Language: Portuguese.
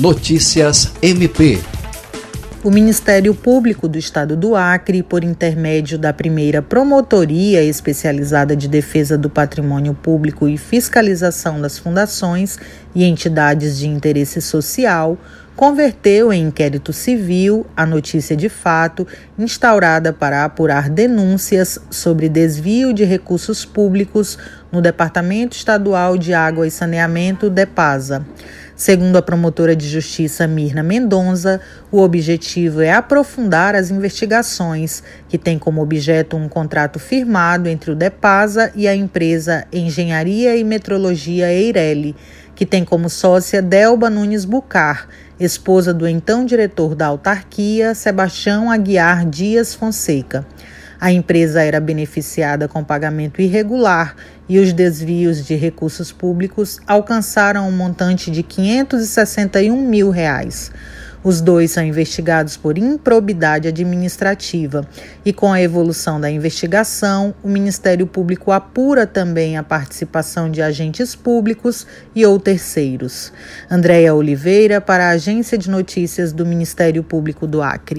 Notícias MP. O Ministério Público do Estado do Acre, por intermédio da primeira Promotoria Especializada de Defesa do Patrimônio Público e Fiscalização das Fundações e Entidades de Interesse Social, converteu em inquérito civil a notícia de fato instaurada para apurar denúncias sobre desvio de recursos públicos no Departamento Estadual de Água e Saneamento, DEPASA. Segundo a promotora de justiça Mirna Mendonça, o objetivo é aprofundar as investigações, que tem como objeto um contrato firmado entre o DEPASA e a empresa Engenharia e Metrologia Eireli, que tem como sócia Delba Nunes Bucar, esposa do então diretor da autarquia, Sebastião Aguiar Dias Fonseca. A empresa era beneficiada com pagamento irregular e os desvios de recursos públicos alcançaram um montante de 561 mil reais. Os dois são investigados por improbidade administrativa e, com a evolução da investigação, o Ministério Público apura também a participação de agentes públicos e ou terceiros. Andréia Oliveira, para a Agência de Notícias do Ministério Público do Acre.